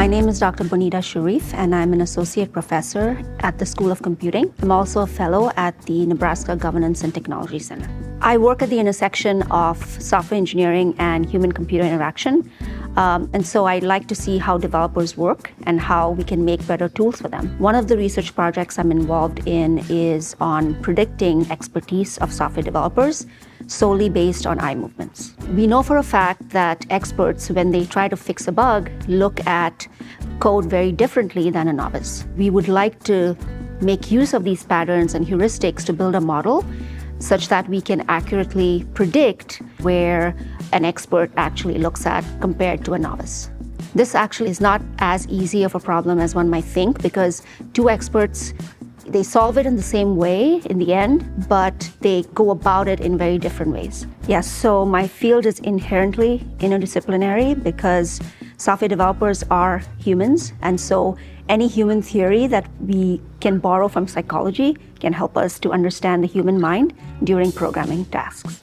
My name is Dr. Bonita Sharif, and I'm an associate professor at the School of Computing. I'm also a fellow at the Nebraska Governance and Technology Center. I work at the intersection of software engineering and human computer interaction. Um, and so I like to see how developers work and how we can make better tools for them. One of the research projects I'm involved in is on predicting expertise of software developers solely based on eye movements. We know for a fact that experts, when they try to fix a bug, look at code very differently than a novice. We would like to make use of these patterns and heuristics to build a model such that we can accurately predict where an expert actually looks at compared to a novice. This actually is not as easy of a problem as one might think because two experts they solve it in the same way in the end, but they go about it in very different ways. Yes, so my field is inherently interdisciplinary because software developers are humans, and so any human theory that we can borrow from psychology can help us to understand the human mind during programming tasks.